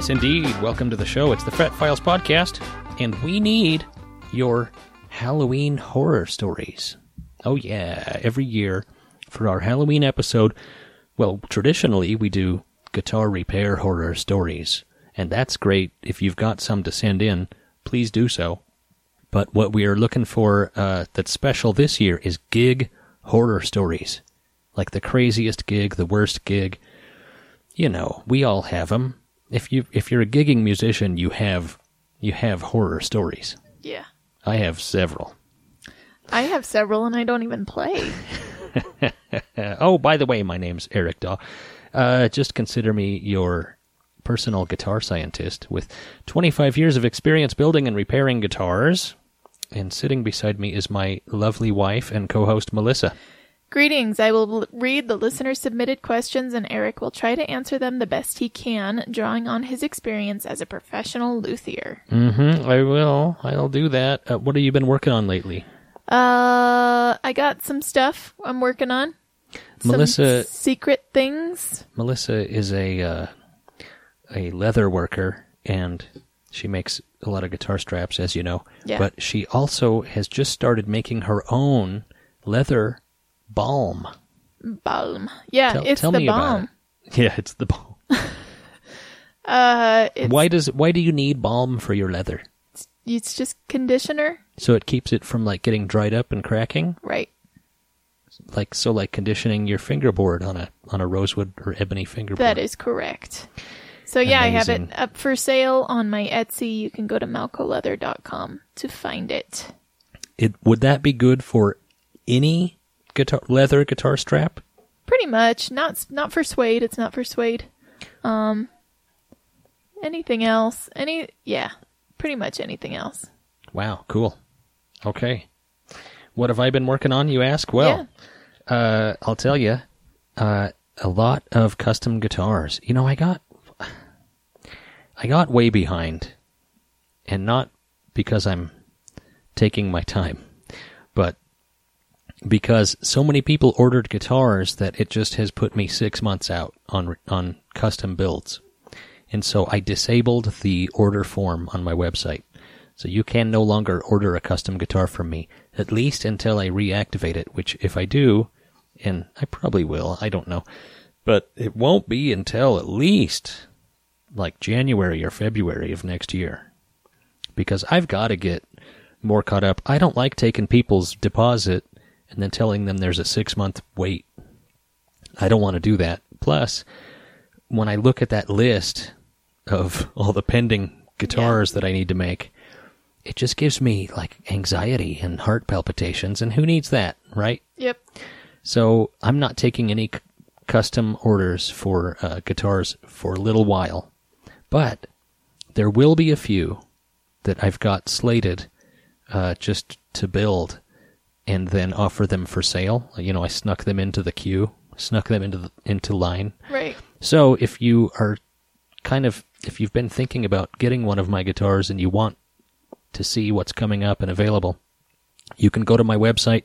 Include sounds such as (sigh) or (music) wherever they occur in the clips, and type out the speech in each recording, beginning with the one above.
Yes, indeed. Welcome to the show. It's the Fret Files Podcast, and we need your Halloween horror stories. Oh, yeah. Every year for our Halloween episode, well, traditionally we do guitar repair horror stories, and that's great. If you've got some to send in, please do so. But what we are looking for uh, that's special this year is gig horror stories. Like the craziest gig, the worst gig. You know, we all have them if you if you're a gigging musician, you have you have horror stories. Yeah. I have several. I have several and I don't even play. (laughs) Oh, by the way, my name's Eric Daw. Uh, just consider me your personal guitar scientist with 25 years of experience building and repairing guitars. And sitting beside me is my lovely wife and co-host Melissa. Greetings. I will l- read the listener submitted questions and Eric will try to answer them the best he can, drawing on his experience as a professional luthier. Mm-hmm. I will. I'll do that. Uh, what have you been working on lately? Uh, I got some stuff I'm working on. Some Melissa- secret things. Melissa is a uh, a leather worker, and she makes a lot of guitar straps, as you know. Yeah. But she also has just started making her own leather balm. Balm. Yeah, Tell, it's tell the me balm. about it. (laughs) Yeah, it's the balm. (laughs) Uh, it's, why does why do you need balm for your leather? it's just conditioner, So it keeps it from like getting dried up and cracking, right? like so like conditioning your fingerboard on a on a rosewood or ebony fingerboard. That is correct. So yeah, I have it up for sale on my Etsy. You can go to melcoleather.com to find it. It would that be good for any guitar leather guitar strap? Pretty much. Not not for suede. It's not for suede. Um anything else? Any yeah, pretty much anything else. Wow, cool. Okay. What have I been working on, you ask? Well, uh, I'll tell you, uh, a lot of custom guitars. You know, I got, I got way behind, and not because I'm taking my time, but because so many people ordered guitars that it just has put me six months out on on custom builds, and so I disabled the order form on my website. So you can no longer order a custom guitar from me, at least until I reactivate it, which if I do, and I probably will, I don't know, but it won't be until at least like January or February of next year. Because I've got to get more caught up. I don't like taking people's deposit and then telling them there's a six month wait. I don't want to do that. Plus, when I look at that list of all the pending guitars that I need to make, it just gives me like anxiety and heart palpitations, and who needs that, right? Yep. So I'm not taking any c- custom orders for uh, guitars for a little while, but there will be a few that I've got slated uh, just to build and then offer them for sale. You know, I snuck them into the queue, snuck them into the, into line. Right. So if you are kind of if you've been thinking about getting one of my guitars and you want to see what's coming up and available, you can go to my website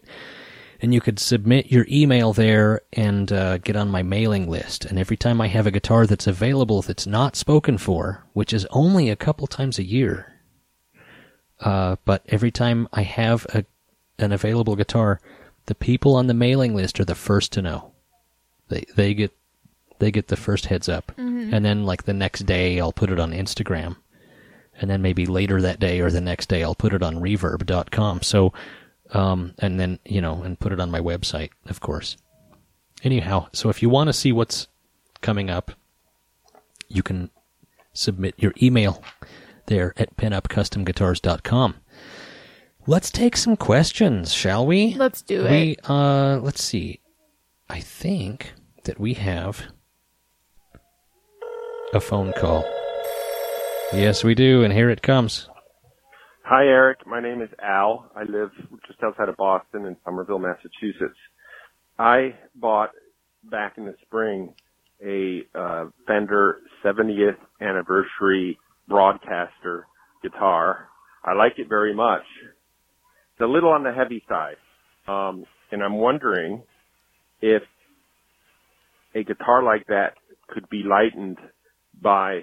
and you could submit your email there and uh, get on my mailing list. And every time I have a guitar that's available that's not spoken for, which is only a couple times a year, uh, but every time I have a an available guitar, the people on the mailing list are the first to know. They they get they get the first heads up, and then like the next day I'll put it on Instagram, and then maybe later that day or the next day I'll put it on Reverb.com. So, um, and then you know, and put it on my website, of course. Anyhow, so if you want to see what's coming up, you can submit your email there at pinupcustomguitars.com. Let's take some questions, shall we? Let's do it. We uh let's see. I think that we have a phone call. Yes, we do, and here it comes. Hi, Eric. My name is Al. I live just outside of Boston in Somerville, Massachusetts. I bought back in the spring a uh, Fender 70th anniversary broadcaster guitar. I like it very much. It's a little on the heavy side, um, and I'm wondering if a guitar like that could be lightened by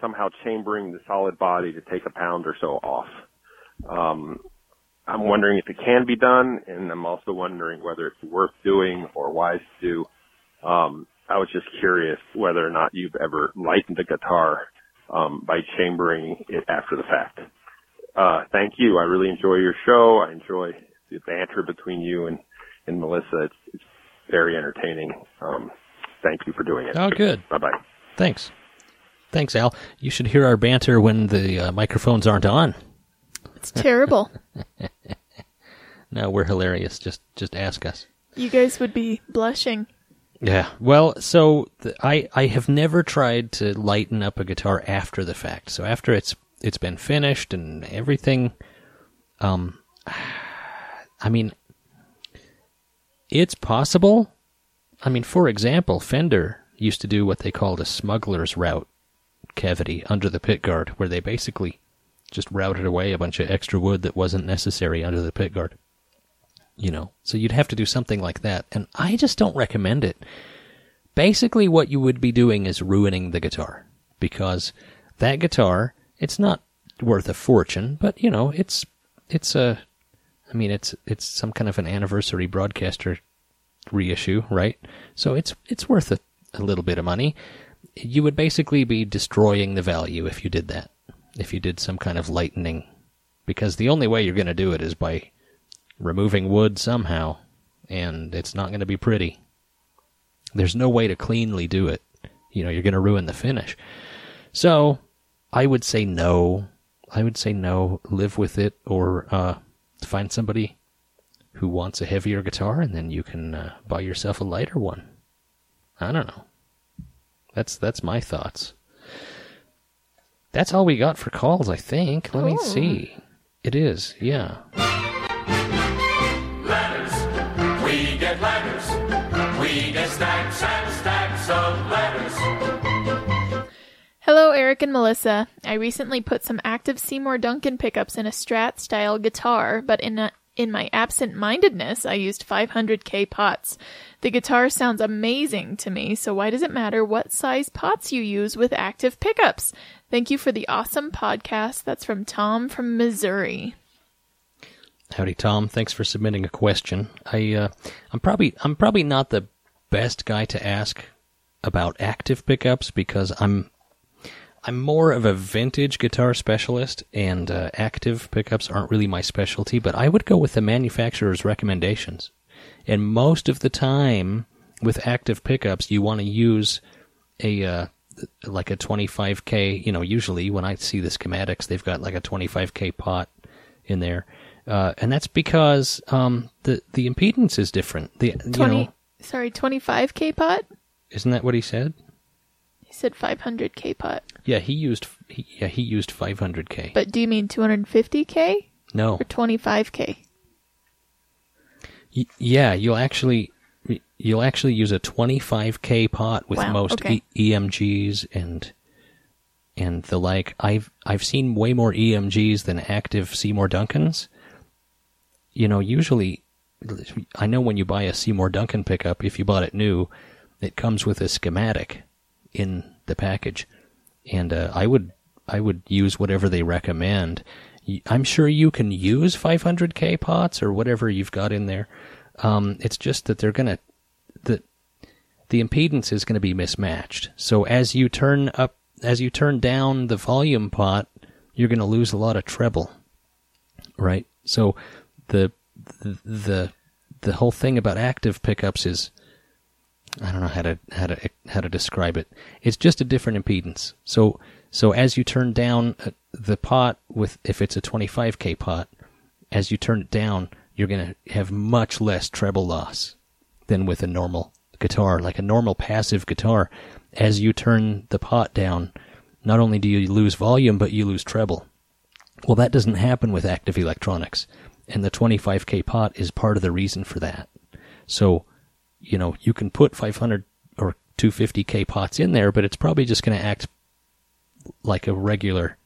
somehow chambering the solid body to take a pound or so off. Um, I'm wondering if it can be done, and I'm also wondering whether it's worth doing or wise to. Um, I was just curious whether or not you've ever lightened a guitar um, by chambering it after the fact. Uh, thank you. I really enjoy your show. I enjoy the banter between you and, and Melissa. It's, it's very entertaining. Um, thank you for doing it. Oh, good. Bye bye. Thanks. Thanks, Al. You should hear our banter when the uh, microphones aren't on. It's terrible. (laughs) No, we're hilarious. Just just ask us. you guys would be blushing. Yeah. Well, so the, I I have never tried to lighten up a guitar after the fact. So after it's it's been finished and everything, um, (sighs) I mean, it's possible. I mean, for example, Fender used to do what they called a smuggler's route cavity under the pick guard, where they basically just routed away a bunch of extra wood that wasn't necessary under the pick guard. You know, so you'd have to do something like that, and I just don't recommend it. Basically, what you would be doing is ruining the guitar because that guitar, it's not worth a fortune, but you know, it's it's a, I mean, it's it's some kind of an anniversary broadcaster reissue, right? So it's it's worth a, a little bit of money. You would basically be destroying the value if you did that. If you did some kind of lightening, because the only way you're going to do it is by removing wood somehow, and it's not going to be pretty. There's no way to cleanly do it. You know, you're going to ruin the finish. So, I would say no. I would say no. Live with it, or uh, find somebody who wants a heavier guitar, and then you can uh, buy yourself a lighter one. I don't know. That's that's my thoughts. That's all we got for calls, I think. Let me see. It is, yeah. Eric and Melissa. I recently put some active Seymour Duncan pickups in a Strat style guitar, but in a, in my absent-mindedness, I used 500k pots. The guitar sounds amazing to me, so why does it matter what size pots you use with active pickups? Thank you for the awesome podcast. That's from Tom from Missouri. Howdy, Tom. Thanks for submitting a question. I, uh, I'm probably, I'm probably not the best guy to ask about active pickups because I'm, I'm more of a vintage guitar specialist, and uh, active pickups aren't really my specialty. But I would go with the manufacturer's recommendations. And most of the time, with active pickups, you want to use a uh, like a 25k. You know, usually when I see the schematics, they've got like a 25k pot in there, uh, and that's because um, the the impedance is different. The you 20, know, sorry, 25k pot? isn't that what he said? Said 500k pot. Yeah, he used he, yeah he used 500k. But do you mean 250k no, or 25k? Y- yeah, you'll actually you'll actually use a 25k pot with Wow, most okay. e- EMGs and and the like. I've I've seen way more EMGs than active Seymour Duncans. You know, usually I know when you buy a Seymour Duncan pickup, if you bought it new, it comes with a schematic in the package, and uh, I would I would use whatever they recommend. I'm sure you can use 500k pots or whatever you've got in there. Um, it's just that they're gonna the the impedance is going to be mismatched. So as you turn up, as you turn down the volume pot, you're going to lose a lot of treble, right? So the the the, the whole thing about active pickups is I don't know how to how to how to describe it. It's just a different impedance. So so as you turn down uh, the pot with if it's a 25k pot, as you turn it down, you're going to have much less treble loss than with a normal guitar, like a normal passive guitar. As you turn the pot down, not only do you lose volume, but you lose treble. Well, that doesn't happen with active electronics, and the 25k pot is part of the reason for that. So, you know, you can put 500 or 250k pots in there, but it's probably just going to act like a regular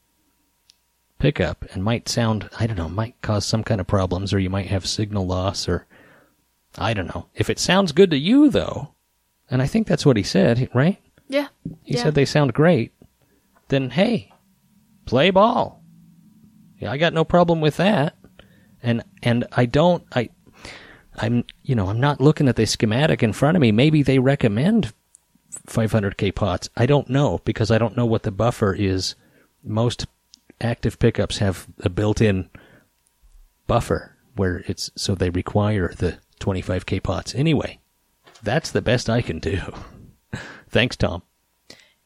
pickup and might sound, I don't know, might cause some kind of problems or you might have signal loss or I don't know. If it sounds good to you though, and I think that's what he said, right? Yeah. He yeah. said they sound great, then hey, play ball. Yeah, I got no problem with that. And and I don't I I'm you know, I'm not looking at the schematic in front of me. Maybe they recommend 500k pots. I don't know because I don't know what the buffer is. Most active pickups have a built-in buffer where it's so they require the 25k pots anyway. That's the best I can do. (laughs) Thanks, Tom.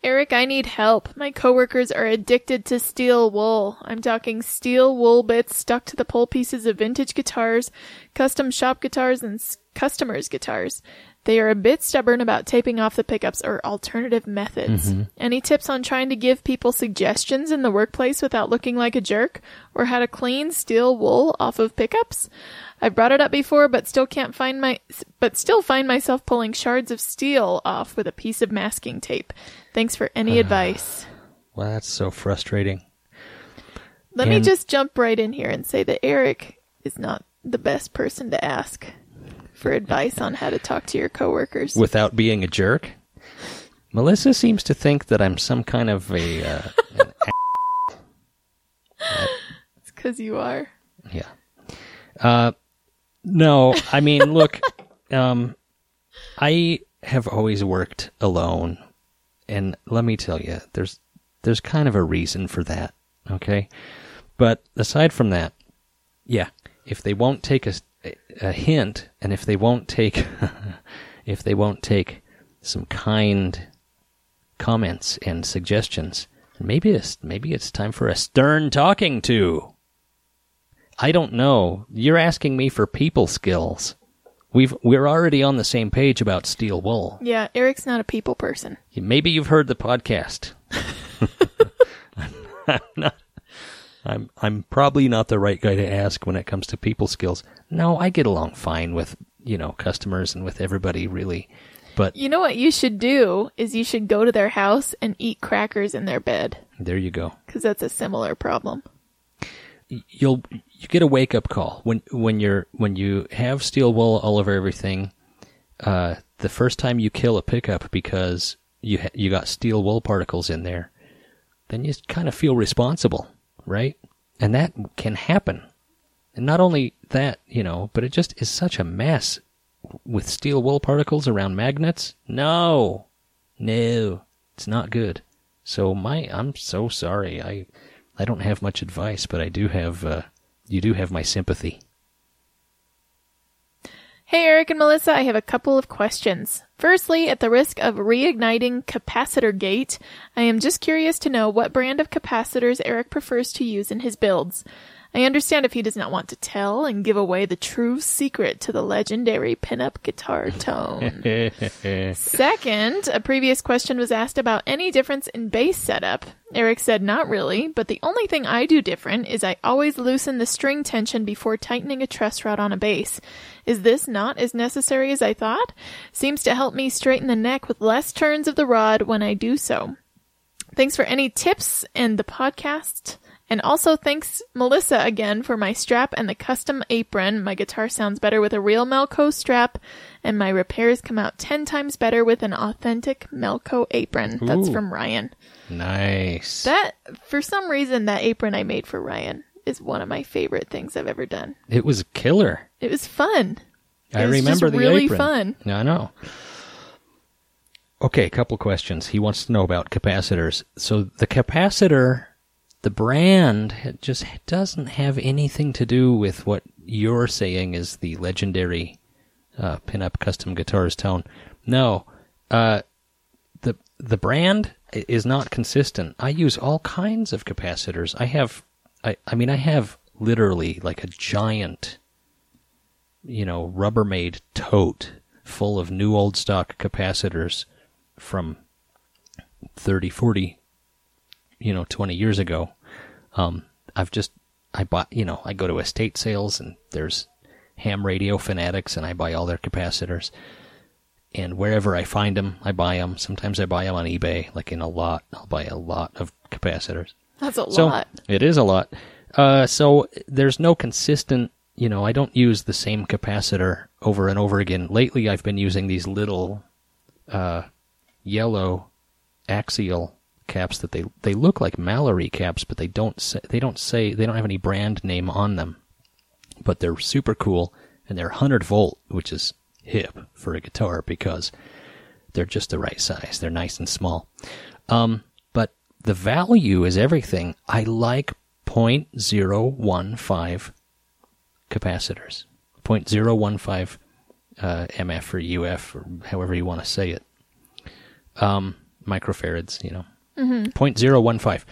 Eric, I need help. My coworkers are addicted to steel wool. I'm talking steel wool bits stuck to the pole pieces of vintage guitars, custom shop guitars, and customers' guitars. They are a bit stubborn about taping off the pickups or alternative methods. Mm-hmm. Any tips on trying to give people suggestions in the workplace without looking like a jerk? Or how to clean steel wool off of pickups? I brought it up before, but still can't find my, but still find myself pulling shards of steel off with a piece of masking tape. Thanks for any ah. advice. Well, that's so frustrating. Let me just jump right in here and say that Eric is not the best person to ask for advice on how to talk to your coworkers. Without being a jerk. Melissa seems to think that I'm some kind of a uh, (laughs) It's because you are. Yeah. Uh, no, I mean, (laughs) look, um, I have always worked alone, and let me tell you, there's there's kind of a reason for that. Okay, but aside from that, yeah, if they won't take a, a hint, and if they won't take (laughs) if they won't take some kind comments and suggestions, maybe it's maybe it's time for a stern talking to. I don't know. You're asking me for people skills. We've we're already on the same page about steel wool. Yeah, Eric's not a people person. Maybe you've heard the podcast. (laughs) (laughs) I'm not. I'm I'm probably not the right guy to ask when it comes to people skills. No, I get along fine with you know customers and with everybody really, but You know what you should do is you should go to their house and eat crackers in their bed there you go. because that's a similar problem. you'll you get a wake up call when when you're when you have steel wool all over everything. Uh, the first time you kill a pickup because you ha- you got steel wool particles in there, then you kind of feel responsible, right? And that can happen. And not only that, you know, but it just is such a mess with steel wool particles around magnets. No, no, it's not good. So my, I'm so sorry. I, I don't have much advice, but I do have, uh, you do have my sympathy. Hey, Eric and Melissa, I have a couple of questions. Firstly, at the risk of reigniting capacitor gate, I am just curious to know what brand of capacitors Eric prefers to use in his builds. I understand if he does not want to tell and give away the true secret to the legendary pinup guitar tone. (laughs) Second, a previous question was asked about any difference in bass setup. Eric said not really, but the only thing I do different is I always loosen the string tension before tightening a truss rod on a bass. Is this not as necessary as I thought? Seems to help me straighten the neck with less turns of the rod when I do so. Thanks for any tips and the podcast. And also thanks Melissa again for my strap and the custom apron. My guitar sounds better with a real Melco strap and my repairs come out 10 times better with an authentic Melco apron. That's from Ryan. nice. That, for some reason, that apron I made for Ryan is one of my favorite things I've ever done. it was killer. It was fun. I It was remember the really apron. fun. I know. Okay, a couple questions. He wants to know about capacitors. So the capacitor, the brand, it just doesn't have anything to do with what you're saying is the legendary uh, pinup custom guitars tone. No, uh, the the brand is not consistent. I use all kinds of capacitors. I have, I, I mean, I have literally like a giant, you know, Rubbermaid tote full of new old stock capacitors from 30, 40, you know, 20 years ago. Um, I've just, I bought, you know, I go to estate sales and there's ham radio fanatics and I buy all their capacitors. And wherever I find them, I buy them. Sometimes I buy them on eBay, like in a lot. I'll buy a lot of capacitors. That's a So lot. it is a lot. Uh, so there's no consistent. You know, I don't use the same capacitor over and over again. Lately, I've been using these little uh, yellow axial caps that they they look like Mallory caps, but they don't say, they don't say they don't have any brand name on them. But they're super cool and they're 100 volt, which is hip for a guitar because they're just the right size. They're nice and small. Um, but the value is everything. I like 0.015 capacitors. 0.015 uh, MF or UF or however you want to say it. Um, microfarads, you know. Mm-hmm. 0.015.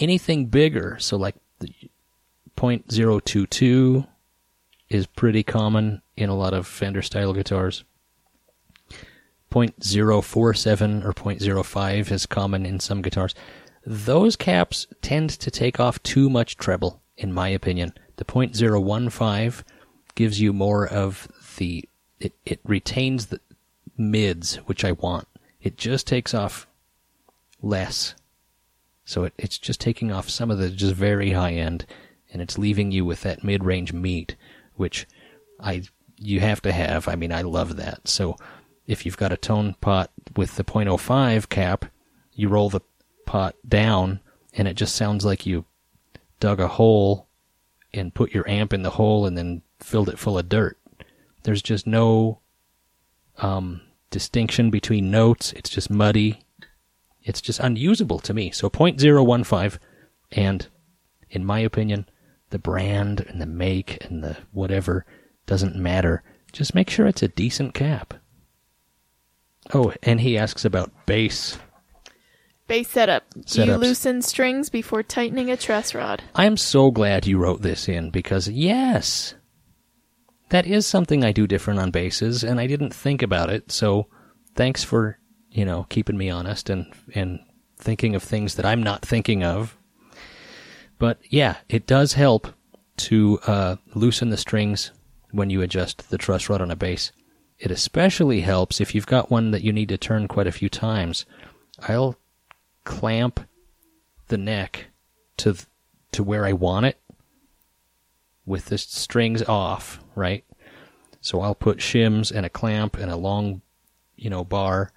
Anything bigger, so like the 0.022 is pretty common in a lot of Fender style guitars. 0.047 or 0.05 is common in some guitars. Those caps tend to take off too much treble, in my opinion. The 0.015 gives you more of the. It, it retains the mids, which I want. It just takes off less. So it, it's just taking off some of the just very high end, and it's leaving you with that mid range meat, which I you have to have. I mean, I love that. So if you've got a tone pot with the 0.05 cap, you roll the pot down, and it just sounds like you dug a hole and put your amp in the hole and then filled it full of dirt. There's just no um, distinction between notes. It's just muddy. It's just unusable to me. So 0.015, and in my opinion, the brand and the make and the whatever doesn't matter. Just make sure it's a decent cap. Oh, and he asks about bass. Bass setup. Do you loosen strings before tightening a truss rod? I am so glad you wrote this in because, yes, that is something I do different on basses, and I didn't think about it. So, thanks for you know keeping me honest and and thinking of things that I'm not thinking of. But yeah, it does help to uh, loosen the strings when you adjust the truss rod on a bass. It especially helps if you've got one that you need to turn quite a few times. I'll clamp the neck to to where I want it with the strings off, right? So I'll put shims and a clamp and a long, you know, bar,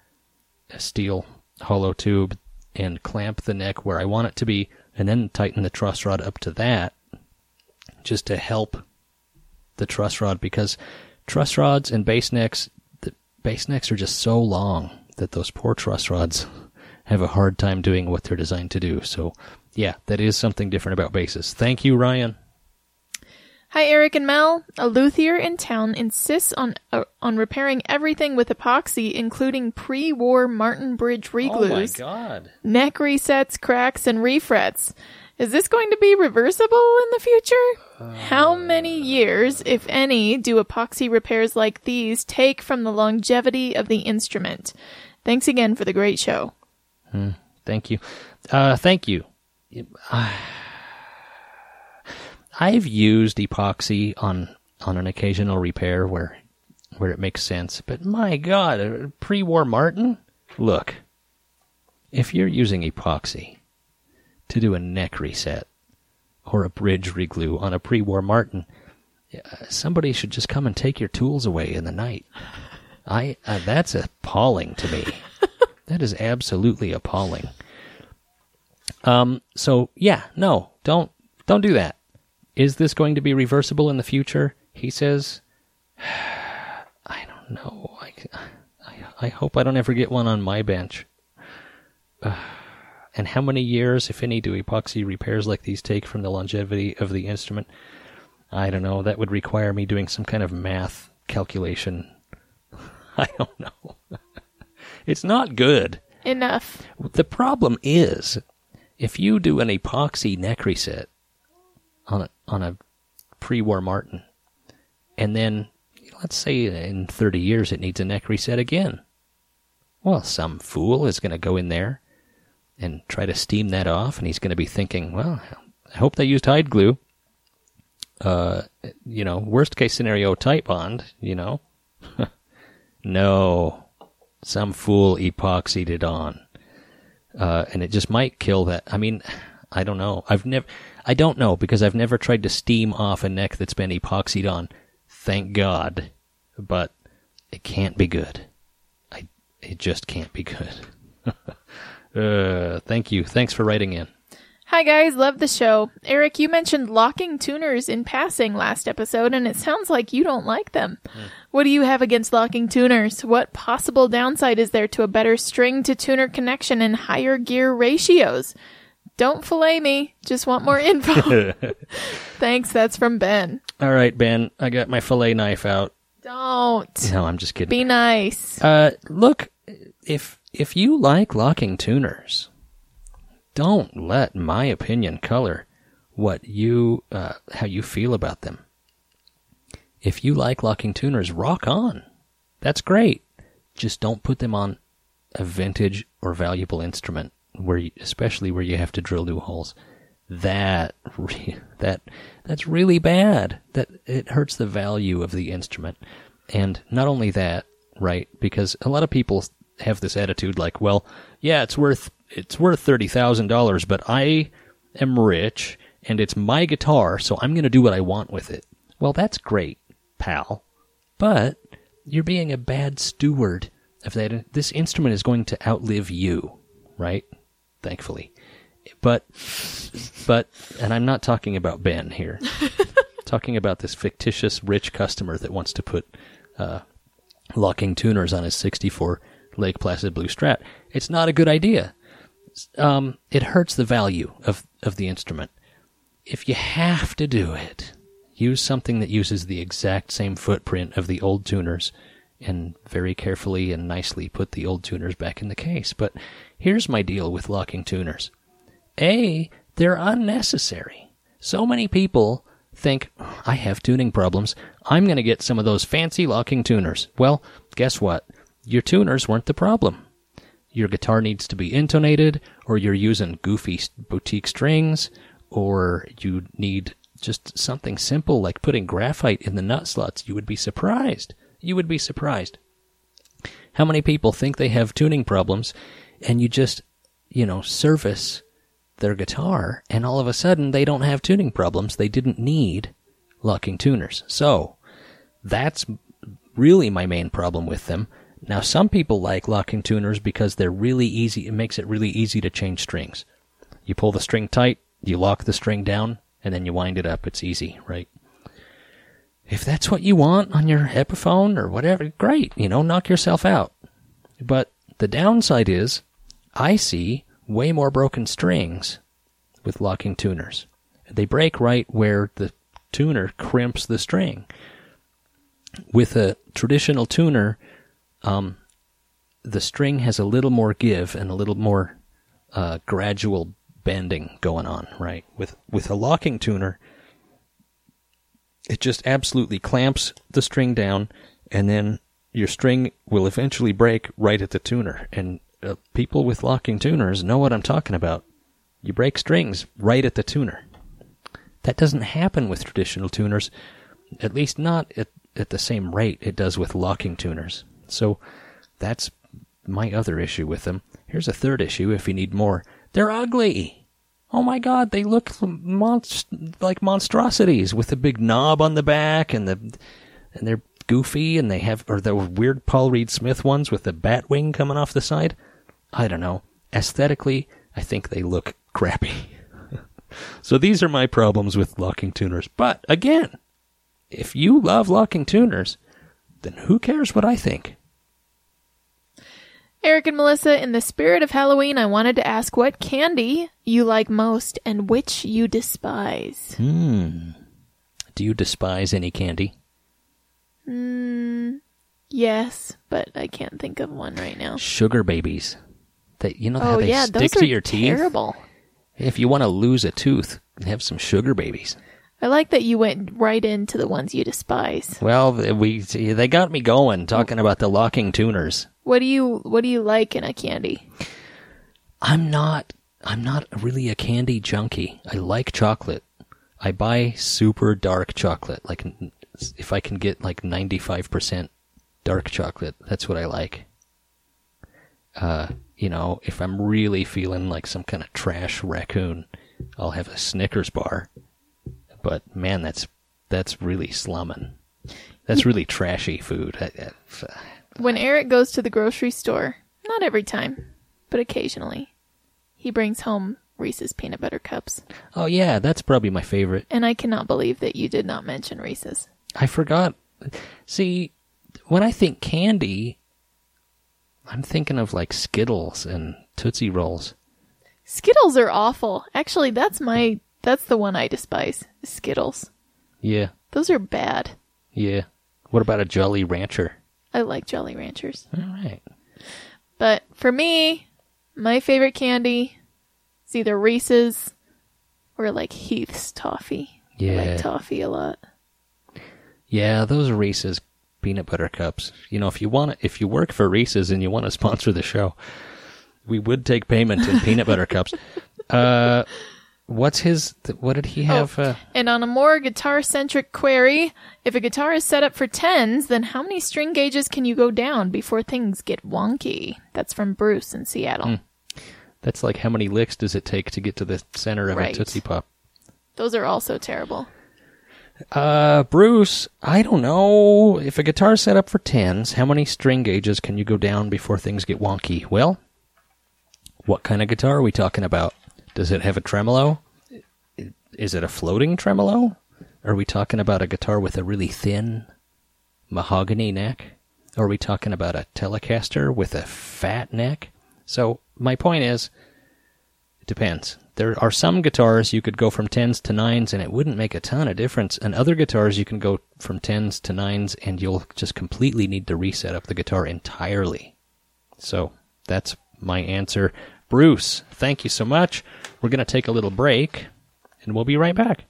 steel hollow tube, and clamp the neck where I want it to be, and then tighten the truss rod up to that, just to help the truss rod because truss rods and bass necks, the bass necks are just so long that those poor truss rods have a hard time doing what they're designed to do. So, yeah, that is something different about basses. Thank you, Ryan. Hi, Eric and Mel. A luthier in town insists on uh, on repairing everything with epoxy, including pre-war Martin Bridge reglues, Oh God. neck resets, cracks, and refrets. Is this going to be reversible in the future? How many years, if any, do epoxy repairs like these take from the longevity of the instrument? Thanks again for the great show. Thank you. Uh, thank you. I've used epoxy on on an occasional repair where where it makes sense, but my God, a pre-war Martin. Look, if you're using epoxy to do a neck reset or a bridge reglue on a pre-war Martin, uh, somebody should just come and take your tools away in the night. I uh, that's appalling to me. (laughs) that is absolutely appalling. Um. So yeah, no, don't don't do that. Is this going to be reversible in the future? He says. (sighs) I don't know. I, I, I hope I don't ever get one on my bench. Uh, (sighs) and how many years, if any, do epoxy repairs like these take from the longevity of the instrument? I don't know. That would require me doing some kind of math calculation. (laughs) I don't know. (laughs) it's not good. Enough. The problem is, if you do an epoxy neck reset on a, on a pre-war Martin, and then let's say in 30 years it needs a neck reset again, well, some fool is going to go in there and try to steam that off, and he's going to be thinking, well, I hope they used hide glue. Uh, you know, worst case scenario, Titebond. You know, (laughs) no, some fool epoxied it on, uh, and it just might kill that. I mean, I don't know. I've never, I don't know because I've never tried to steam off a neck that's been epoxied on. Thank God, but it can't be good. I, it just can't be good. (laughs) uh, thank you. Thanks for writing in. Hi guys, love the show. Eric, you mentioned locking tuners in passing last episode, and it sounds like you don't like them. What do you have against locking tuners? What possible downside is there to a better string to tuner connection and higher gear ratios? Don't fillet me. Just want more info. (laughs) Thanks. That's from Ben. All right, Ben, I got my fillet knife out. Don't. No, I'm just kidding. Be nice. Uh, look, if if you like locking tuners, don't let my opinion color what you uh, how you feel about them. If you like locking tuners, rock on. That's great. Just don't put them on a vintage or valuable instrument where you, especially where you have to drill new holes. That (laughs) that that's really bad. That it hurts the value of the instrument. And not only that, right? Because a lot of people have this attitude like, well, yeah, it's worth it's worth thirty thousand dollars, but I am rich and it's my guitar, so I'm going to do what I want with it. Well, that's great, pal, but you're being a bad steward of that. This instrument is going to outlive you, right? Thankfully, but but, and I'm not talking about Ben here. (laughs) talking about this fictitious rich customer that wants to put uh, locking tuners on his 64 Lake Placid Blue Strat. It's not a good idea. Um, it hurts the value of, of the instrument. If you have to do it, use something that uses the exact same footprint of the old tuners and very carefully and nicely put the old tuners back in the case. But here's my deal with locking tuners. A, they're unnecessary. So many people think, I have tuning problems. I'm going to get some of those fancy locking tuners. Well, guess what? Your tuners weren't the problem. Your guitar needs to be intonated, or you're using goofy boutique strings, or you need just something simple like putting graphite in the nut slots. You would be surprised. You would be surprised. How many people think they have tuning problems, and you just, you know, service their guitar, and all of a sudden they don't have tuning problems. They didn't need locking tuners. So, that's really my main problem with them. Now, some people like locking tuners because they're really easy. It makes it really easy to change strings. You pull the string tight, you lock the string down, and then you wind it up. It's easy, right? If that's what you want on your Epiphone or whatever, great. You know, knock yourself out. But the downside is, I see way more broken strings with locking tuners. They break right where the tuner crimps the string. With a traditional tuner, um, the string has a little more give and a little more uh, gradual bending going on, right? With with a locking tuner, it just absolutely clamps the string down, and then your string will eventually break right at the tuner. And uh, people with locking tuners know what I'm talking about. You break strings right at the tuner. That doesn't happen with traditional tuners, at least not at, at the same rate it does with locking tuners. So that's my other issue with them. Here's a third issue if you need more. They're ugly. Oh my god, they look monst- like monstrosities with the big knob on the back and the and they're goofy and they have or the weird Paul Reed Smith ones with the bat wing coming off the side. I don't know. Aesthetically, I think they look crappy. (laughs) so these are my problems with locking tuners. But again, if you love locking tuners, then who cares what I think? Eric and Melissa, in the spirit of Halloween, I wanted to ask what candy you like most and which you despise. Hmm. Do you despise any candy? Yes, but I can't think of one right now. Sugar babies. That you know how Oh they yeah, stick to your teeth. terrible. If you want to lose a tooth, have some sugar babies. I like that you went right into the ones you despise. Well, we they got me going talking about the locking tuners. What do you What do you like in a candy? I'm not I'm not really a candy junkie. I like chocolate. I buy super dark chocolate. Like if I can get like 95% dark chocolate, that's what I like. Uh, you know, if I'm really feeling like some kind of trash raccoon, I'll have a Snickers bar. But man, that's that's really slumming. That's really trashy food. I, I, When Eric goes to the grocery store, not every time, but occasionally, he brings home Reese's peanut butter cups. oh yeah, that's probably my favorite. And I cannot believe that you did not mention Reese's. I forgot. See, when I think candy, I'm thinking of like Skittles and Tootsie Rolls. Skittles are awful. Actually, that's my that's the one I despise. Skittles. Yeah, Those are bad. yeah. What about a Jolly Rancher? I like Jolly Ranchers. All right. But for me, my favorite candy is either Reese's or like Heath's toffee. I Yeah. like toffee a lot. Yeah, those Reese's peanut butter cups. You know, if you want, to if you work for Reese's and you want to sponsor the show, we would take payment in peanut butter cups. (laughs) Uh, what's his? What did he have? Uh, And on a more guitar centric query, if a guitar is set up for tens, then how many string gauges can you go down before things get wonky? That's from Bruce in Seattle. that's like how many licks does it take to get to the center of Right. a Tootsie Pop? Those are also terrible. Uh, Bruce, I don't know. If a guitar's set up for tens, how many string gauges can you go down before things get wonky? Well, what kind of guitar are we talking about? Does it have a tremolo? Is it a floating tremolo? Are we talking about a guitar with a really thin mahogany neck? Are we talking about a Telecaster with a fat neck? So, my point is, it depends. There are some guitars you could go from tens to nines and it wouldn't make a ton of difference, and other guitars you can go from tens to nines and you'll just completely need to reset up the guitar entirely. So that's my answer. Bruce, thank you so much. We're going to take a little break and we'll be right back.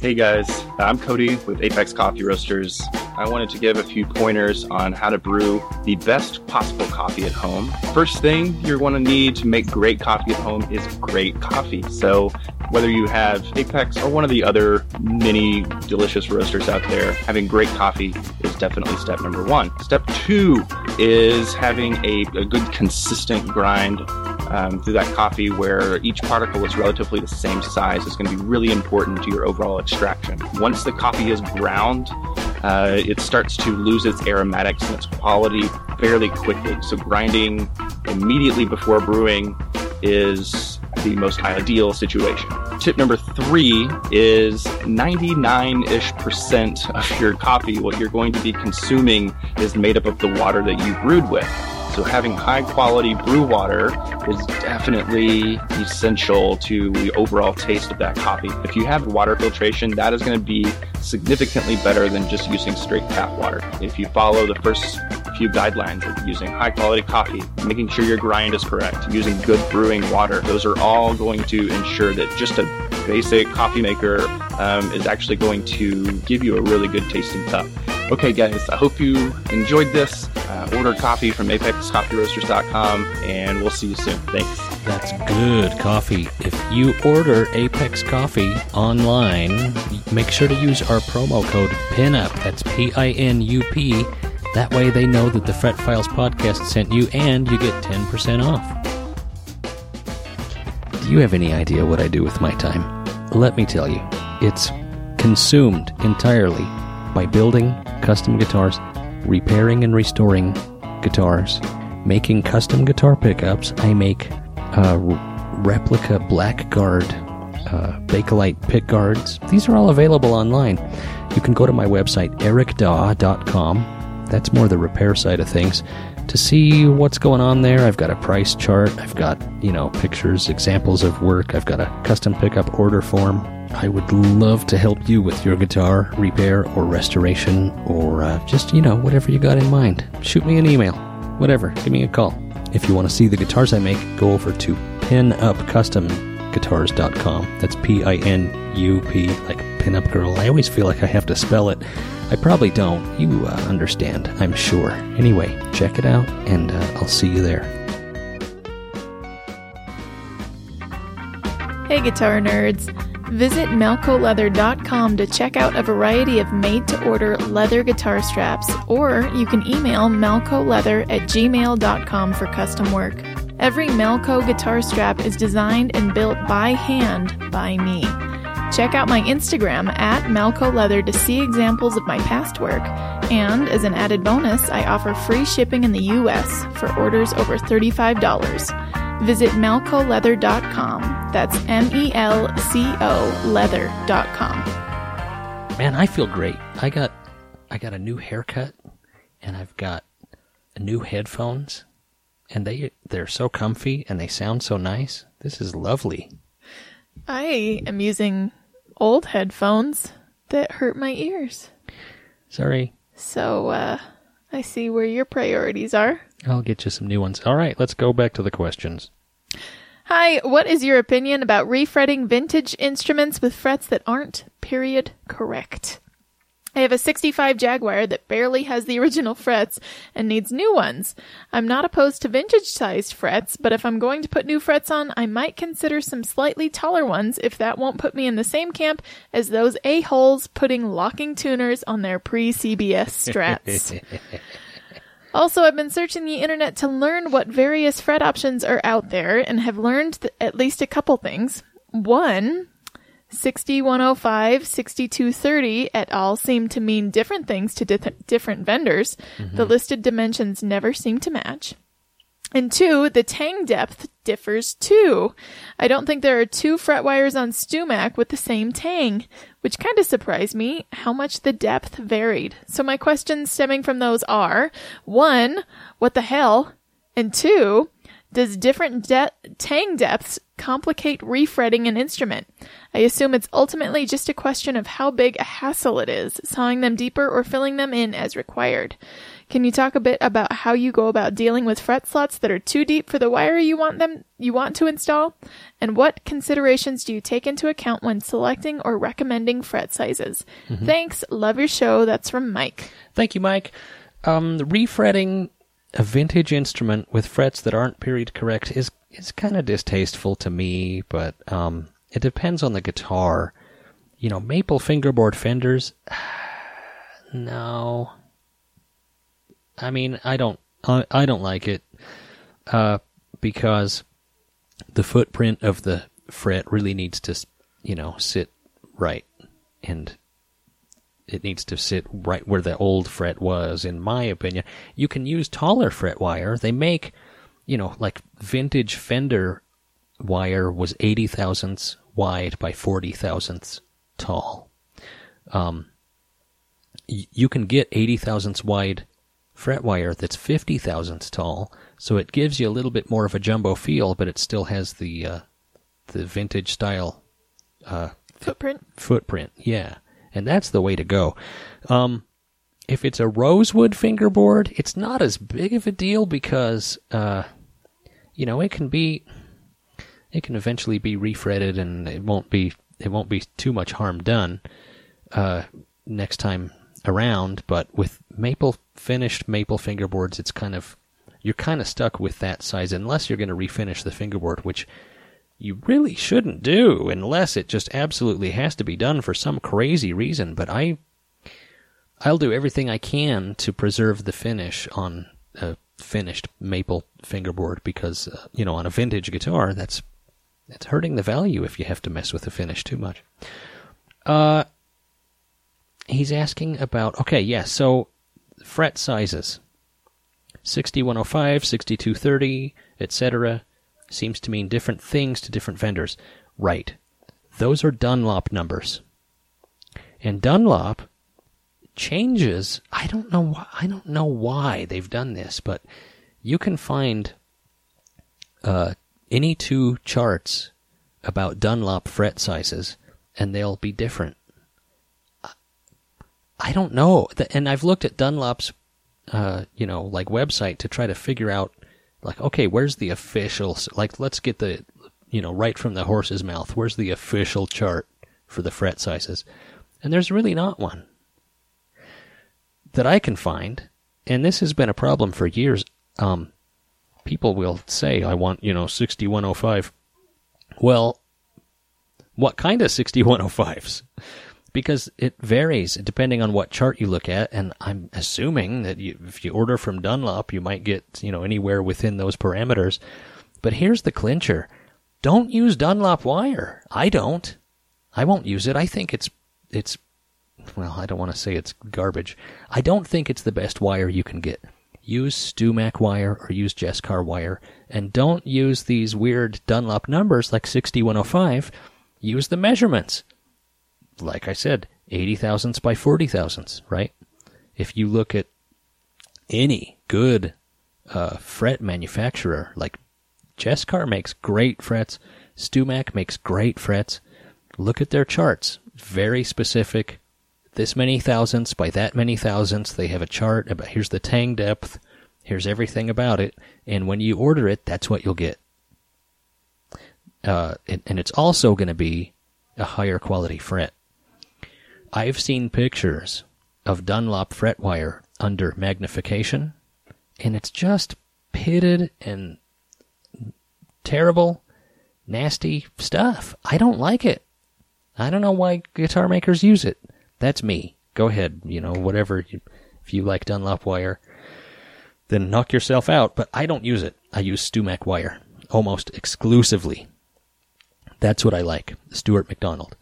Hey guys, I'm Cody with Apex Coffee Roasters. I wanted to give a few pointers on how to brew the best possible coffee at home. First thing you're going to need to make great coffee at home is great coffee. So, whether you have Apex or one of the other many delicious roasters out there, having great coffee is definitely step number one. Step two is having a, a good consistent grind um, through that coffee where each particle is relatively the same size is going to be really important to your overall extraction. Once the coffee is ground, uh, it starts to lose its aromatics and its quality fairly quickly. So grinding immediately before brewing is the most ideal situation. Tip number three is 99-ish percent of your coffee, what you're going to be consuming is made up of the water that you brewed with. So having high quality brew water is definitely essential to the overall taste of that coffee. If you have water filtration, that is going to be significantly better than just using straight tap water. If you follow the first few guidelines of using high quality coffee, making sure your grind is correct, using good brewing water, those are all going to ensure that just a basic coffee maker um, is actually going to give you a really good tasting cup. Okay, guys, I hope you enjoyed this. Uh, order coffee from apexcoffeeroasters.com, and we'll see you soon. Thanks. That's good coffee. If you order Apex Coffee online, make sure to use our promo code PINUP. That's P I N U P. That way they know that the Fret Files podcast sent you and you get 10% off. Do you have any idea what I do with my time? Let me tell you, it's consumed entirely by building custom guitars, repairing and restoring guitars, making custom guitar pickups. I make uh, replica Blackguard uh, Bakelite pick guards. These are all available online. You can go to my website, ericdaw.com. that's more the repair side of things. To see what's going on there, I've got a price chart, I've got, you know, pictures, examples of work, I've got a custom pickup order form. I would love to help you with your guitar repair or restoration or uh, just, you know, whatever you got in mind. Shoot me an email. Whatever. Give me a call. If you want to see the guitars I make, go over to pinupcustomguitars.com. That's P I N U P, like pinup girl. I always feel like I have to spell it. I probably don't. You uh, understand, I'm sure. Anyway, check it out, and uh, I'll see you there. Hey, guitar nerds. Visit melcoleather.com to check out a variety of made to order leather guitar straps, or you can email melcoleather at gmail.com for custom work. Every Melco guitar strap is designed and built by hand by me. Check out my Instagram at Melco Leather to see examples of my past work. And as an added bonus, I offer free shipping in the US for orders over $35. Visit melcoleather.com. That's M E L C O leather.com. Man, I feel great. I got I got a new haircut and I've got new headphones and they they're so comfy and they sound so nice. This is lovely. I am using old headphones that hurt my ears. Sorry. So, uh, I see where your priorities are. I'll get you some new ones. All right, let's go back to the questions. Hi, what is your opinion about refretting vintage instruments with frets that aren't period correct? I have a 65 Jaguar that barely has the original frets and needs new ones. I'm not opposed to vintage sized frets, but if I'm going to put new frets on, I might consider some slightly taller ones if that won't put me in the same camp as those a-holes putting locking tuners on their pre-CBS (laughs) strats. Also, I've been searching the internet to learn what various fret options are out there and have learned th- at least a couple things. One, 6105, 6230 et al. seem to mean different things to di- different vendors. Mm-hmm. The listed dimensions never seem to match. And two, the tang depth differs too. I don't think there are two fret wires on StewMac with the same tang, which kind of surprised me how much the depth varied. So my questions stemming from those are, one, what the hell? And two, does different de- tang depths complicate refretting an instrument? I assume it's ultimately just a question of how big a hassle it is, sawing them deeper or filling them in as required. Can you talk a bit about how you go about dealing with fret slots that are too deep for the wire you want them you want to install? And what considerations do you take into account when selecting or recommending fret sizes? Thanks. Love your show. That's from Mike. Thank you, Mike. Um, refretting a vintage instrument with frets that aren't period correct is is kind of distasteful to me, but um, it depends on the guitar. You know, maple fingerboard fenders. (sighs) no. I mean, I don't. I, I don't like it uh, because the footprint of the fret really needs to, you know, sit right, and it needs to sit right where the old fret was, in my opinion. You can use taller fret wire. They make, you know, like vintage Fender wire was 80 thousandths wide by 40 thousandths tall. Um, y- you can get 80 thousandths wide fret wire that's 50 thousandths tall, so it gives you a little bit more of a jumbo feel, but it still has the uh, the vintage style Footprint. footprint. Yeah, and that's the way to go. Um, if it's a rosewood fingerboard, it's not as big of a deal because, uh, you know, it can be, it can eventually be refretted, and it won't be it won't be too much harm done uh, next time around. But with maple finished maple fingerboards, it's kind of you're kind of stuck with that size unless you're going to refinish the fingerboard, which you really shouldn't do unless it just absolutely has to be done for some crazy reason. But I, I'll do everything I can to preserve the finish on a finished maple fingerboard because uh, you know on a vintage guitar that's that's hurting the value if you have to mess with the finish too much. Uh, he's asking about okay, yeah, so fret sizes. 6105, 6230, etc. seems to mean different things to different vendors. Right. Those are Dunlop numbers. And Dunlop changes. I don't know. Why, I don't know why they've done this, but you can find uh, any two charts about Dunlop fret sizes, and they'll be different. I don't know, and I've looked at Dunlop's, uh, you know, like website to try to figure out, like, okay, where's the official? Like, let's get the, you know, right from the horse's mouth. Where's the official chart for the fret sizes? And there's really not one that I can find, and this has been a problem for years. Um, people will say, "I want you know 6105." Well, what kind of 6105s? Because it varies depending on what chart you look at, and I'm assuming that you, if you order from Dunlop, you might get you know anywhere within those parameters. But here's the clincher: don't use Dunlop wire. I don't. I won't use it. I think it's it's well, I don't want to say it's garbage. I don't think it's the best wire you can get. Use StewMac wire or use Jescar wire, and don't use these weird Dunlop numbers like 6105. Use the measurements. Like I said, 80 thousandths by 40 thousandths, right? If you look at any good uh, fret manufacturer, like Jescar makes great frets, StewMac makes great frets. Look at their charts. Very specific. This many thousandths by that many thousandths. They have a chart about here's the tang depth. Here's everything about it. And when you order it, that's what you'll get. Uh, and, and it's also going to be a higher quality fret. I've seen pictures of Dunlop fret wire under magnification, and it's just pitted and terrible, nasty stuff. I don't like it. I don't know why guitar makers use it. That's me. Go ahead, you know, whatever. You, if you like Dunlop wire, then knock yourself out. But I don't use it. I use StewMac wire almost exclusively. That's what I like. Stewart MacDonald.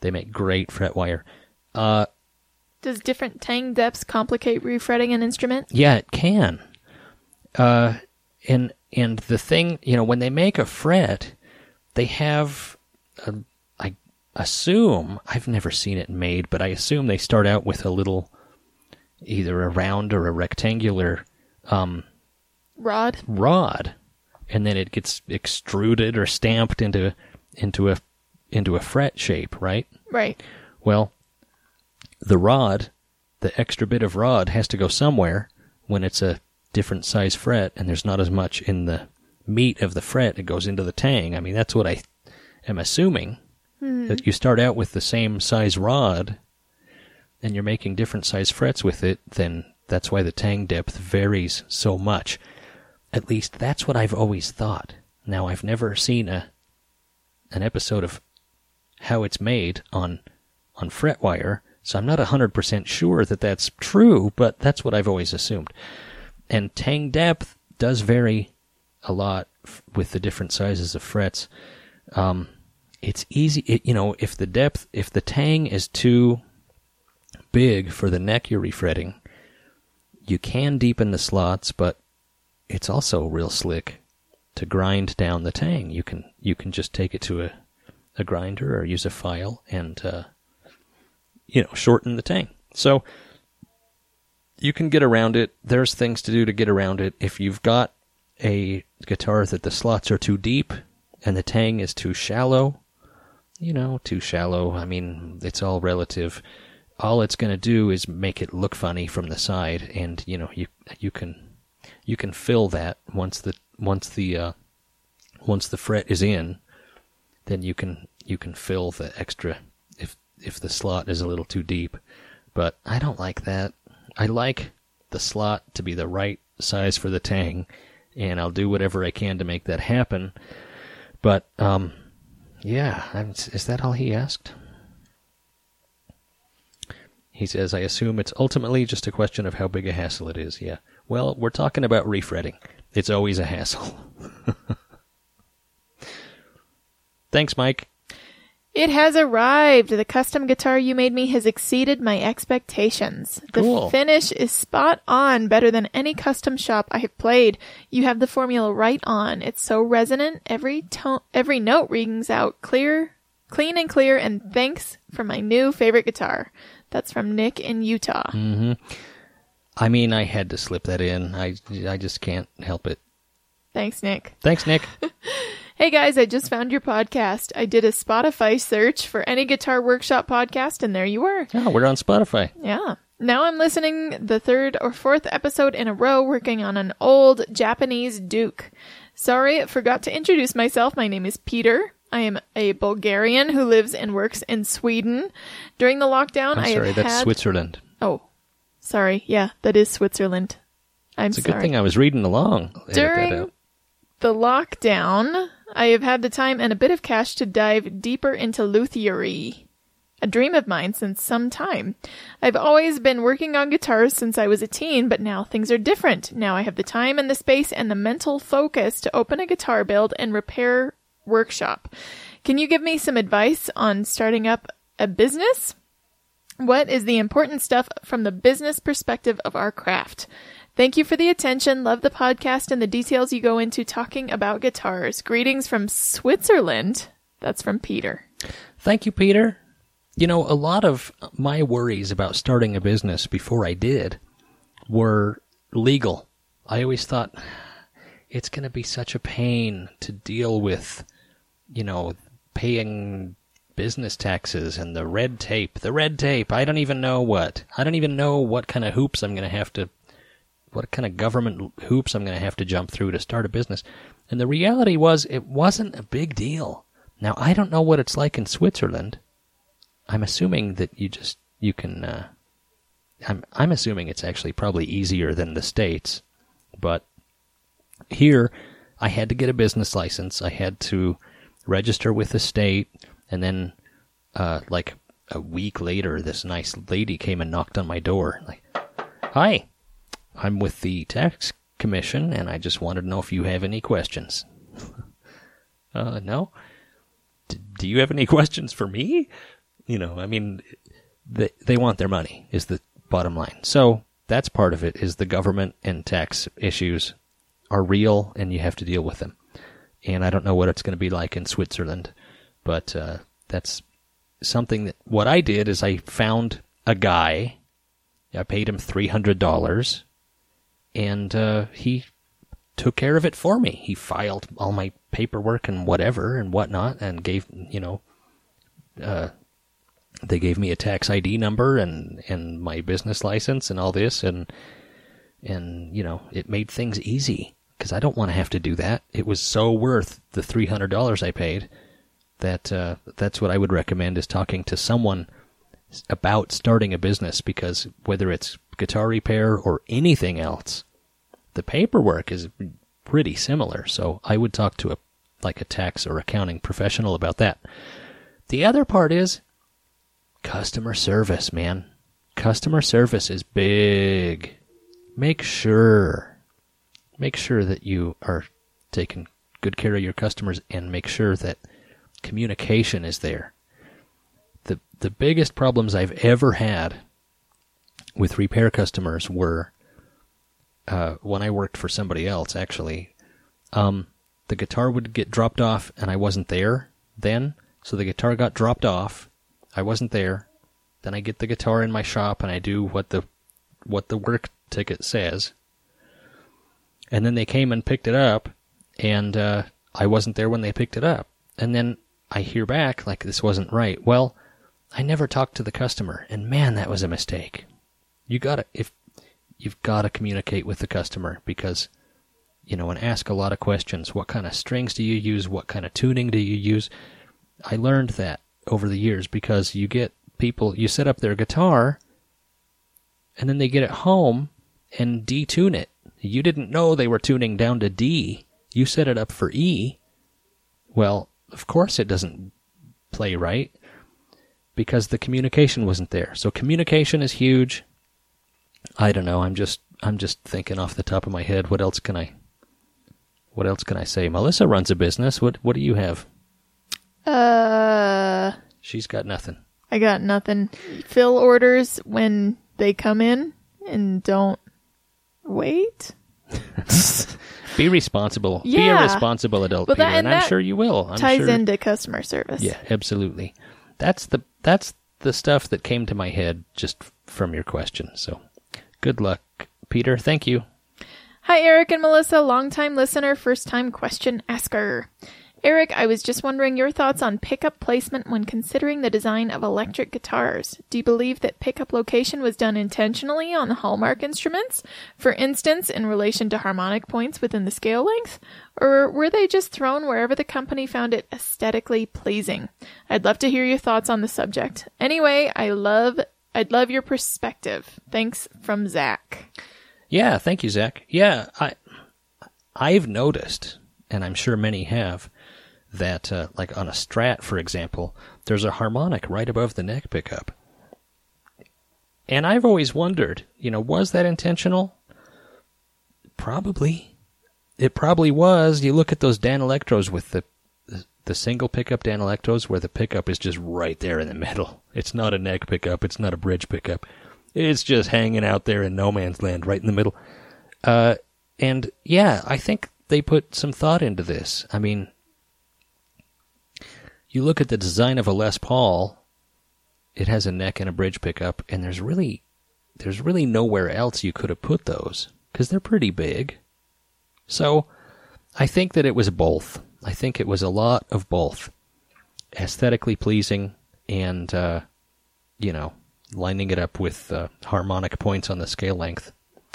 They make great fret wire. Uh, Does different tang depths complicate refretting an instrument? Yeah, it can. Uh, and and the thing, you know, when they make a fret, they have, a, assume I've never seen it made, but I assume they start out with a little, either a round or a rectangular um, Rod? rod, and then it gets extruded or stamped into into a into a fret shape, right? Right. Well, the rod, the extra bit of rod has to go somewhere when it's a different size fret and there's not as much in the meat of the fret. It goes into the tang. I mean, that's what I am assuming. That you start out with the same size rod and you're making different size frets with it, then that's why the tang depth varies so much. At least that's what I've always thought. Now, I've never seen a an episode of how it's made on on fret wire, so I'm not 100% sure that that's true, but that's what I've always assumed. And tang depth does vary a lot f- with the different sizes of frets. Um, it's easy, it, you know, if the depth, if the tang is too big for the neck you're refretting, you can deepen the slots, but it's also real slick to grind down the tang. You can you can just take it to a a grinder or use a file and uh, you know shorten the tang. So you can get around it. There's things to do to get around it. If you've got a guitar that the slots are too deep and the tang is too shallow, you know, too shallow. I mean, it's all relative. All it's going to do is make it look funny from the side, and you know, you you can you can fill that once the once the uh, once the fret is in, then you can you can fill the extra if if the slot is a little too deep. But I don't like that. I like the slot to be the right size for the tang, and I'll do whatever I can to make that happen. But um, yeah, is that all he asked? He says, I assume it's ultimately just a question of how big a hassle it is. Yeah. Well, we're talking about refretting. It's always a hassle. (laughs) Thanks, Mike. It has arrived. The custom guitar you made me has exceeded my expectations. The Cool. finish is spot on, better than any custom shop I have played. You have the formula right on. It's so resonant. Every tone, every note rings out clear, clean and clear. And thanks for my new favorite guitar. That's from Nick in Utah. Mm-hmm. I mean, I had to slip that in. I, I just can't help it. Thanks, Nick. Thanks, Nick. (laughs) Hey guys, I just found your podcast. I did a Spotify search for any Guitar Workshop podcast, and there you were. oh, we're on Spotify. Yeah. Now I'm listening the third or fourth episode in a row working on an old Japanese Duke. Sorry, I forgot to introduce myself. My name is Peter. I am a Bulgarian who lives and works in Sweden. During the lockdown, I'm I sorry, that's had... Switzerland. Oh, sorry. Yeah, that is Switzerland. I'm It's a sorry. good thing I was reading along. During the lockdown, I have had the time and a bit of cash to dive deeper into luthiery. A dream of mine since some time. I've always been working on guitars since I was a teen, but now things are different. Now I have the time and the space and the mental focus to open a guitar build and repair workshop. Can you give me some advice on starting up a business? What is the important stuff from the business perspective of our craft? Thank you for the attention. Love the podcast and the details you go into talking about guitars. Greetings from Switzerland. That's from Peter. Thank you, Peter. You know, a lot of my worries about starting a business before I did were legal. I always thought it's going to be such a pain to deal with, you know, paying business taxes and the red tape. The red tape. I don't even know what. I don't even know what kind of hoops I'm going to have to what kind of government hoops I'm going to have to jump through to start a business. And the reality was it wasn't a big deal. Now, I don't know what it's like in Switzerland. I'm assuming that you just you can uh, I'm I'm assuming it's actually probably easier than the states. But here I had to get a business license. I had to register with the state and then uh, like a week later this nice lady came and knocked on my door like Hi. I'm with the tax commission and I just wanted to know if you have any questions. (laughs) uh no. D- do you have any (laughs) questions for me? You know, I mean they they want their money is the bottom line. So that's part of it is the government and tax issues are real and you have to deal with them. And I don't know what it's going to be like in Switzerland, but uh, that's something that what I did is I found a guy. I paid him three hundred dollars, and uh, he took care of it for me. He filed all my paperwork and whatever and whatnot, and gave you know, uh, they gave me a tax ID number and and my business license and all this, and and you know, it made things easy because I don't want to have to do that. It was so worth the three hundred dollars I paid that uh, that's what I would recommend is talking to someone about starting a business because whether it's guitar repair or anything else, the paperwork is pretty similar. So I would talk to a like a tax or accounting professional about that. The other part is customer service, man. Customer service is big. Make sure make sure that you are taking good care of your customers and make sure that communication is there. The the biggest problems I've ever had with repair customers were uh, when I worked for somebody else actually. Um, the guitar would get dropped off and I wasn't there then, so the guitar got dropped off. I wasn't there. Then I get the guitar in my shop and I do what the what the work ticket says. And then they came and picked it up and uh, I wasn't there when they picked it up. And then I hear back like this wasn't right. Well, I never talked to the customer, and man, that was a mistake. You gotta if you've got to communicate with the customer because you know and ask a lot of questions. What kind of strings do you use? What kind of tuning do you use? I learned that over the years because you get people you set up their guitar and then they get it home and detune it. You didn't know they were tuning down to D. You set it up for E. Well, of course it doesn't play right because the communication wasn't there. So communication is huge. I don't know. I'm just I'm just thinking off the top of my head. What else can I What else can I say? Melissa runs a business. What What do you have? Uh, She's got nothing. I got nothing. Fill orders when they come in and don't wait. (laughs) Be responsible. Be a responsible adult, Well, Peter, and, and I'm sure you will. I'm Ties sure. into customer service. Yeah, absolutely. That's the that's the stuff that came to my head just from your question. So, good luck, Peter. Thank you. Hi, Eric and Melissa, longtime listener, first time question asker. Eric, I was just wondering your thoughts on pickup placement when considering the design of electric guitars. Do you believe that pickup location was done intentionally on the Hallmark instruments? For instance, in relation to harmonic points within the scale length? Or were they just thrown wherever the company found it aesthetically pleasing? I'd love to hear your thoughts on the subject. Anyway, I love, I'd love your perspective. Thanks from Zach. Yeah, thank you, Zach. Yeah, I I've noticed, and I'm sure many have, that uh, like on a Strat, for example, there's a harmonic right above the neck pickup. And I've always wondered, you know, was that intentional? Probably. It probably was. You look at those Danelectros with the the single pickup Danelectros where the pickup is just right there in the middle. It's not a neck pickup, it's not a bridge pickup. It's just hanging out there in no man's land right in the middle. Uh, and yeah, I think they put some thought into this. I mean, you look at the design of a Les Paul, it has a neck and a bridge pickup, and there's really there's really nowhere else you could have put those because they're pretty big. So, I think that it was both. I think it was a lot of both, aesthetically pleasing and uh, you know lining it up with uh, harmonic points on the scale length.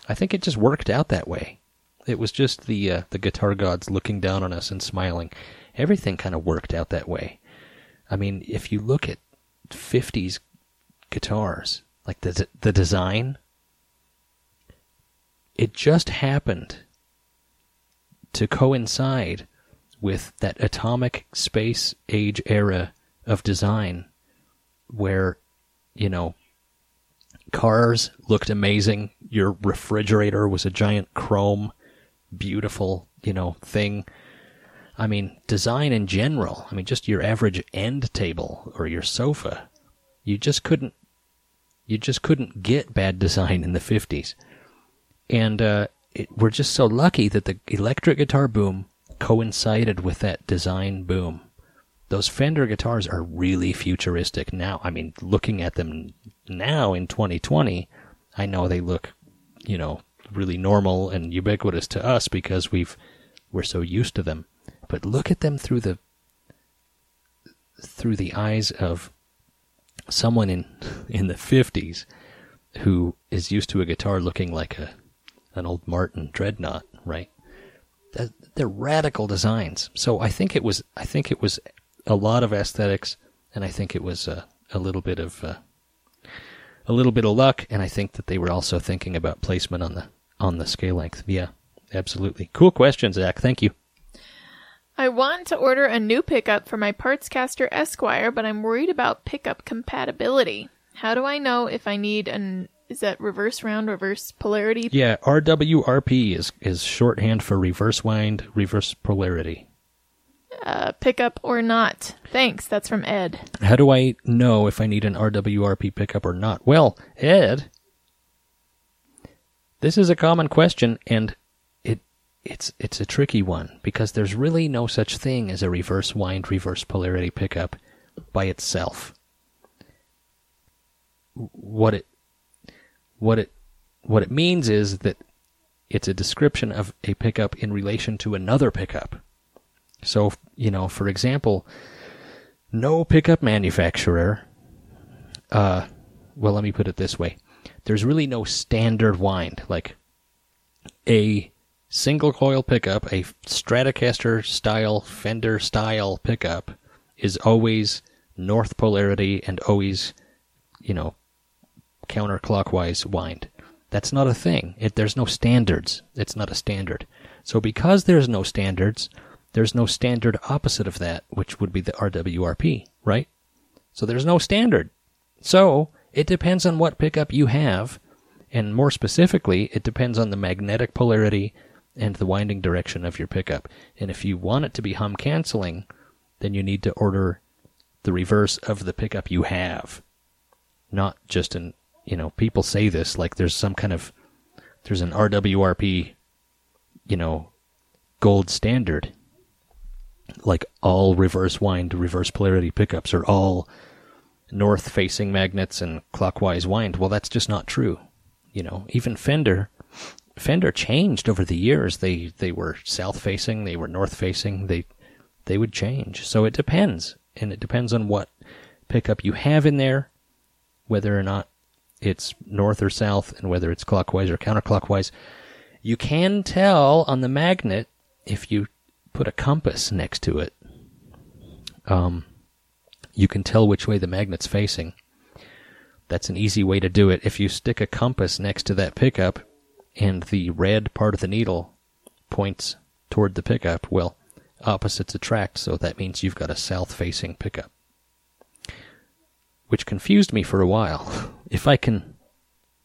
I think it just worked out that way. It was just the uh, the guitar gods looking down on us and smiling. Everything kind of worked out that way. I mean, if you look at 50s guitars, like the the design, it just happened to coincide with that atomic space age era of design where you know cars looked amazing your refrigerator was a giant chrome beautiful you know thing. I mean design in general i mean just your average end table or your sofa you just couldn't you just couldn't get bad design in the 50s and uh, it, we're just so lucky that the electric guitar boom coincided with that design boom those Fender guitars are really futuristic now. I mean, looking at them now in 2020, I know they look, you know, really normal and ubiquitous to us because we've we're so used to them. But look at them through the through the eyes of someone in (laughs) in the 50s who is used to a guitar looking like a an old Martin Dreadnought, right? They're radical designs. So I think it was I think it was a lot of aesthetics, and I think it was a, a little bit of uh, a little bit of luck, and I think that they were also thinking about placement on the on the scale length. Yeah, absolutely. Cool question, Zach. Thank you. I want to order a new pickup for my Partscaster Esquire, but I'm worried about pickup compatibility. How do I know if I need an is that reverse round, reverse polarity? Yeah, RWRP is is shorthand for reverse wind, reverse polarity. uh, pickup or not? Thanks. That's from Ed. How do I know if I need an RWRP pickup or not? Well, Ed, this is a common question, and it it's it's a tricky one because there's really no such thing as a reverse wind, reverse polarity pickup by itself. What it what it what it means is that it's a description of a pickup in relation to another pickup. So, you know, for example, no pickup manufacturer, uh, well, let me put it this way. There's really no standard wind. Like a single coil pickup, a Stratocaster style, Fender style pickup is always north polarity and always, you know, counterclockwise wind. That's not a thing. It, there's no standards. It's not a standard. So because there's no standards, there's no standard opposite of that, which would be the RWRP, right? So there's no standard. So it depends on what pickup you have, and more specifically, it depends on the magnetic polarity and the winding direction of your pickup. And if you want it to be hum canceling, then you need to order the reverse of the pickup you have. Not just an, you know, people say this like there's some kind of, there's an RWRP, you know, gold standard like all reverse wind, reverse polarity pickups are all north facing magnets and clockwise wind. Well, that's just not true. You know, even Fender Fender changed over the years. They they were south facing, they were north facing. They they would change. So it depends, and it depends on what pickup you have in there, whether or not it's north or south, and whether it's clockwise or counterclockwise. You can tell on the magnet if you put a compass next to it. Um, you can tell which way the magnet's facing. That's an easy way to do it. If you stick a compass next to that pickup and the red part of the needle points toward the pickup, well, opposites attract, so that means you've got a south facing pickup. Which confused me for a while, if I can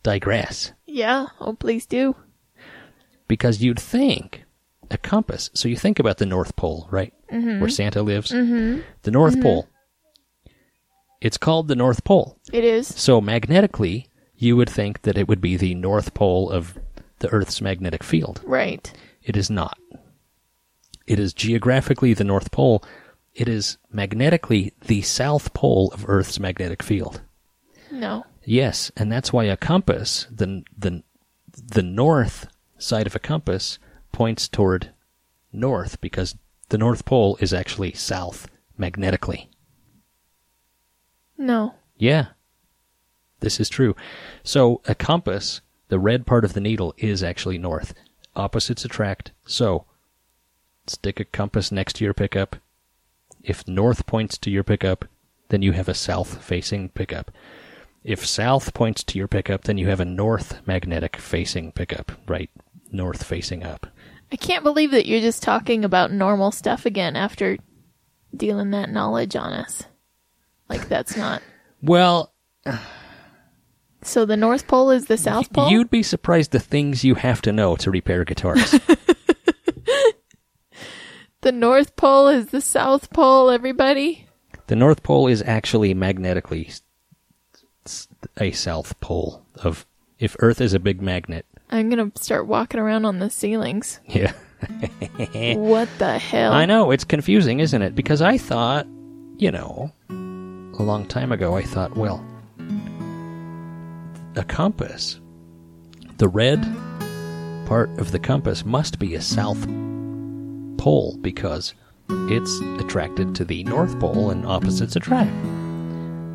digress. Yeah. Oh, please do. Because you'd think a compass, so you think about the North Pole, right? Where Santa lives. Mm-hmm. The North Pole. It's called the North Pole. It is. So magnetically, you would think that it would be the North Pole of the Earth's magnetic field. Right. It is not. It is geographically the North Pole. It is magnetically the South Pole of Earth's magnetic field. No. Yes, and that's why a compass, the the the north side of a compass points toward north because the North Pole is actually south magnetically. No. Yeah. This is true. So a compass, the red part of the needle is actually north. Opposites attract. So stick a compass next to your pickup. If north points to your pickup, then you have a south facing pickup. If south points to your pickup, then you have a north magnetic facing pickup, right? North facing up. I can't believe that you're just talking about normal stuff again after dealing that knowledge on us. Like that's not. Well, So the North Pole is the South Pole. you'd be surprised the things you have to know to repair guitars. (laughs) The North Pole is the South Pole. Everybody. The North Pole is actually magnetically a south pole of if Earth is a big magnet. I'm gonna start walking around on the ceilings. (laughs) Yeah. (laughs) What the hell? I know, it's confusing, isn't it? Because I thought, you know, a long time ago I thought, well, a compass, the red part of the compass must be a south pole because it's attracted to the North Pole and opposites attract.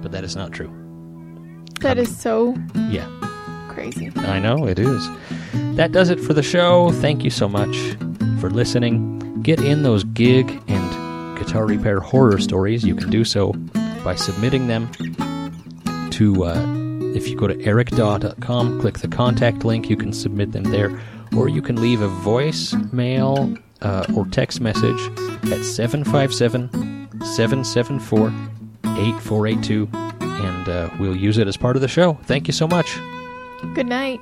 But that is not true. That is so Yeah. crazy. I know it is. That does it for the show. Thank you so much for listening. Get in those gig and guitar repair horror stories. You can do so by submitting them to, uh, if you go to ericdaw.com, click the contact link, you can submit them there. Or you can leave a voicemail uh, or text message at 757 774 8482, and uh, we'll use it as part of the show. Thank you so much. Good night.